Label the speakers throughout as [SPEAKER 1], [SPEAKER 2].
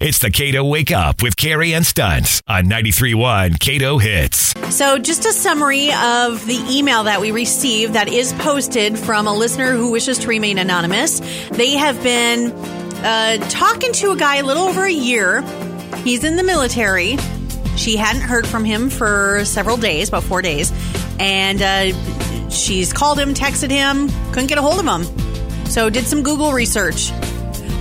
[SPEAKER 1] It's the KATO Wake Up with Cari and Stunts on 93.1 KATO Hits.
[SPEAKER 2] So, just a summary of the email that we received that is posted from a listener who wishes to remain anonymous. They have been uh, talking to a guy a little over a year. He's in the military. She hadn't heard from him for several days, about four days. And uh, she's called him, texted him, couldn't get a hold of him. So, did some Google research.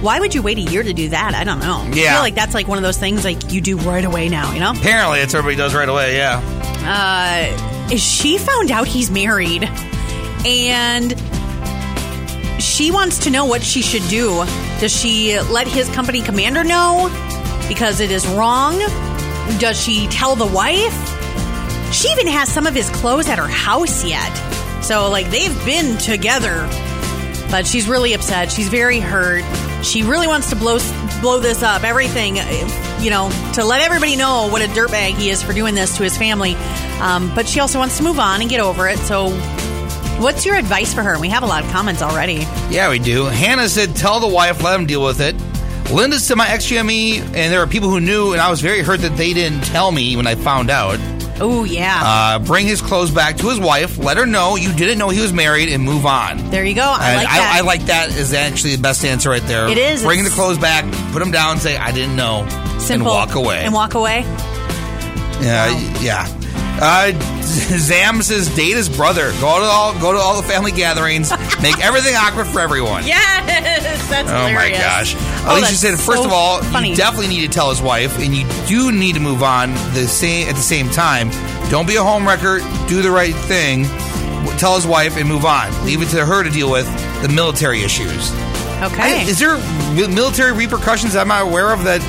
[SPEAKER 2] Why would you wait a year to do that? I don't know. I
[SPEAKER 3] Yeah.
[SPEAKER 2] feel like that's like one of those things like you do right away now, you know?
[SPEAKER 3] Apparently, it's everybody does right away. Yeah.
[SPEAKER 2] uh, she found out he's married and she wants to know what she should do. Does she let his company commander know because it is wrong? Does she tell the wife? She even has some of his clothes at her house yet. So, like, they've been together. But she's really upset. She's very hurt. She really wants to blow blow this up. Everything, you know, to let everybody know what a dirtbag he is for doing this to his family. Um, but she also wants to move on and get over it. So, what's your advice for her? We have a lot of comments already.
[SPEAKER 3] Yeah, we do. Hannah said, tell the wife, let him deal with it. Linda said, my ex GME, and there are people who knew, and I was very hurt that they didn't tell me when I found out.
[SPEAKER 2] Oh yeah,
[SPEAKER 3] Uh, bring his clothes back to his wife, let her know you didn't know he was married, and move on.
[SPEAKER 2] there you go. I
[SPEAKER 3] And
[SPEAKER 2] like that.
[SPEAKER 3] I, like that is actually the best answer right there.
[SPEAKER 2] It is.
[SPEAKER 3] Bring the clothes back, put them down, say, I didn't know,
[SPEAKER 2] Simple.
[SPEAKER 3] and walk away.
[SPEAKER 2] And walk away.
[SPEAKER 3] Yeah, yeah. Uh, Zam says date his brother. Go to all go to all the family gatherings. Make everything awkward for everyone.
[SPEAKER 2] Yes, that's
[SPEAKER 3] Oh my
[SPEAKER 2] hilarious.
[SPEAKER 3] gosh!
[SPEAKER 2] Oh,
[SPEAKER 3] Alicia said, first
[SPEAKER 2] so
[SPEAKER 3] of all,
[SPEAKER 2] funny.
[SPEAKER 3] you definitely need to tell his wife, and you do need to move on the same at the same time. Don't be a homewrecker. Do the right thing. Tell his wife and move on. Leave it to her to deal with the military issues.
[SPEAKER 2] okay.
[SPEAKER 3] I- is there military repercussions that I'm not aware of that?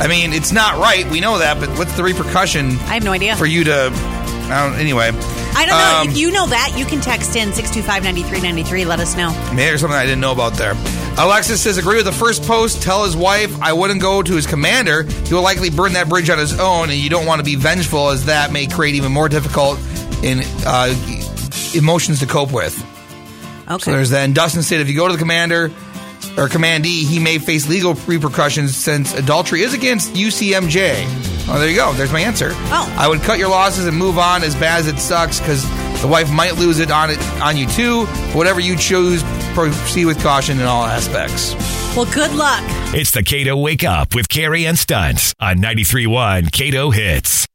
[SPEAKER 3] I mean, it's not right. We know that, but what's the repercussion
[SPEAKER 2] I have no idea.
[SPEAKER 3] for you to? I don't, anyway,
[SPEAKER 2] I don't know.
[SPEAKER 3] Um,
[SPEAKER 2] if you know that, you can text in 625-9393. Let us know.
[SPEAKER 3] Maybe there's something I didn't know about there. Alexis says, agree with the first post. Tell his wife I wouldn't go to his commander. He will likely burn that bridge on his own, and you don't want to be vengeful, as that may create even more difficult in uh, emotions to cope with.
[SPEAKER 2] Okay.
[SPEAKER 3] So there's that. And Dustin said, if you go to the commander or commandee, he may face legal repercussions since adultery is against UCMJ. Oh, there you go. There's my answer.
[SPEAKER 2] Oh.
[SPEAKER 3] I would cut your losses and move on as bad as it sucks because the wife might lose it on it on you too. Whatever you choose, proceed with caution in all aspects.
[SPEAKER 2] well, good luck.
[SPEAKER 1] It's the KATO Wake Up with Cari and Stunts on 93.1 KATO Hits.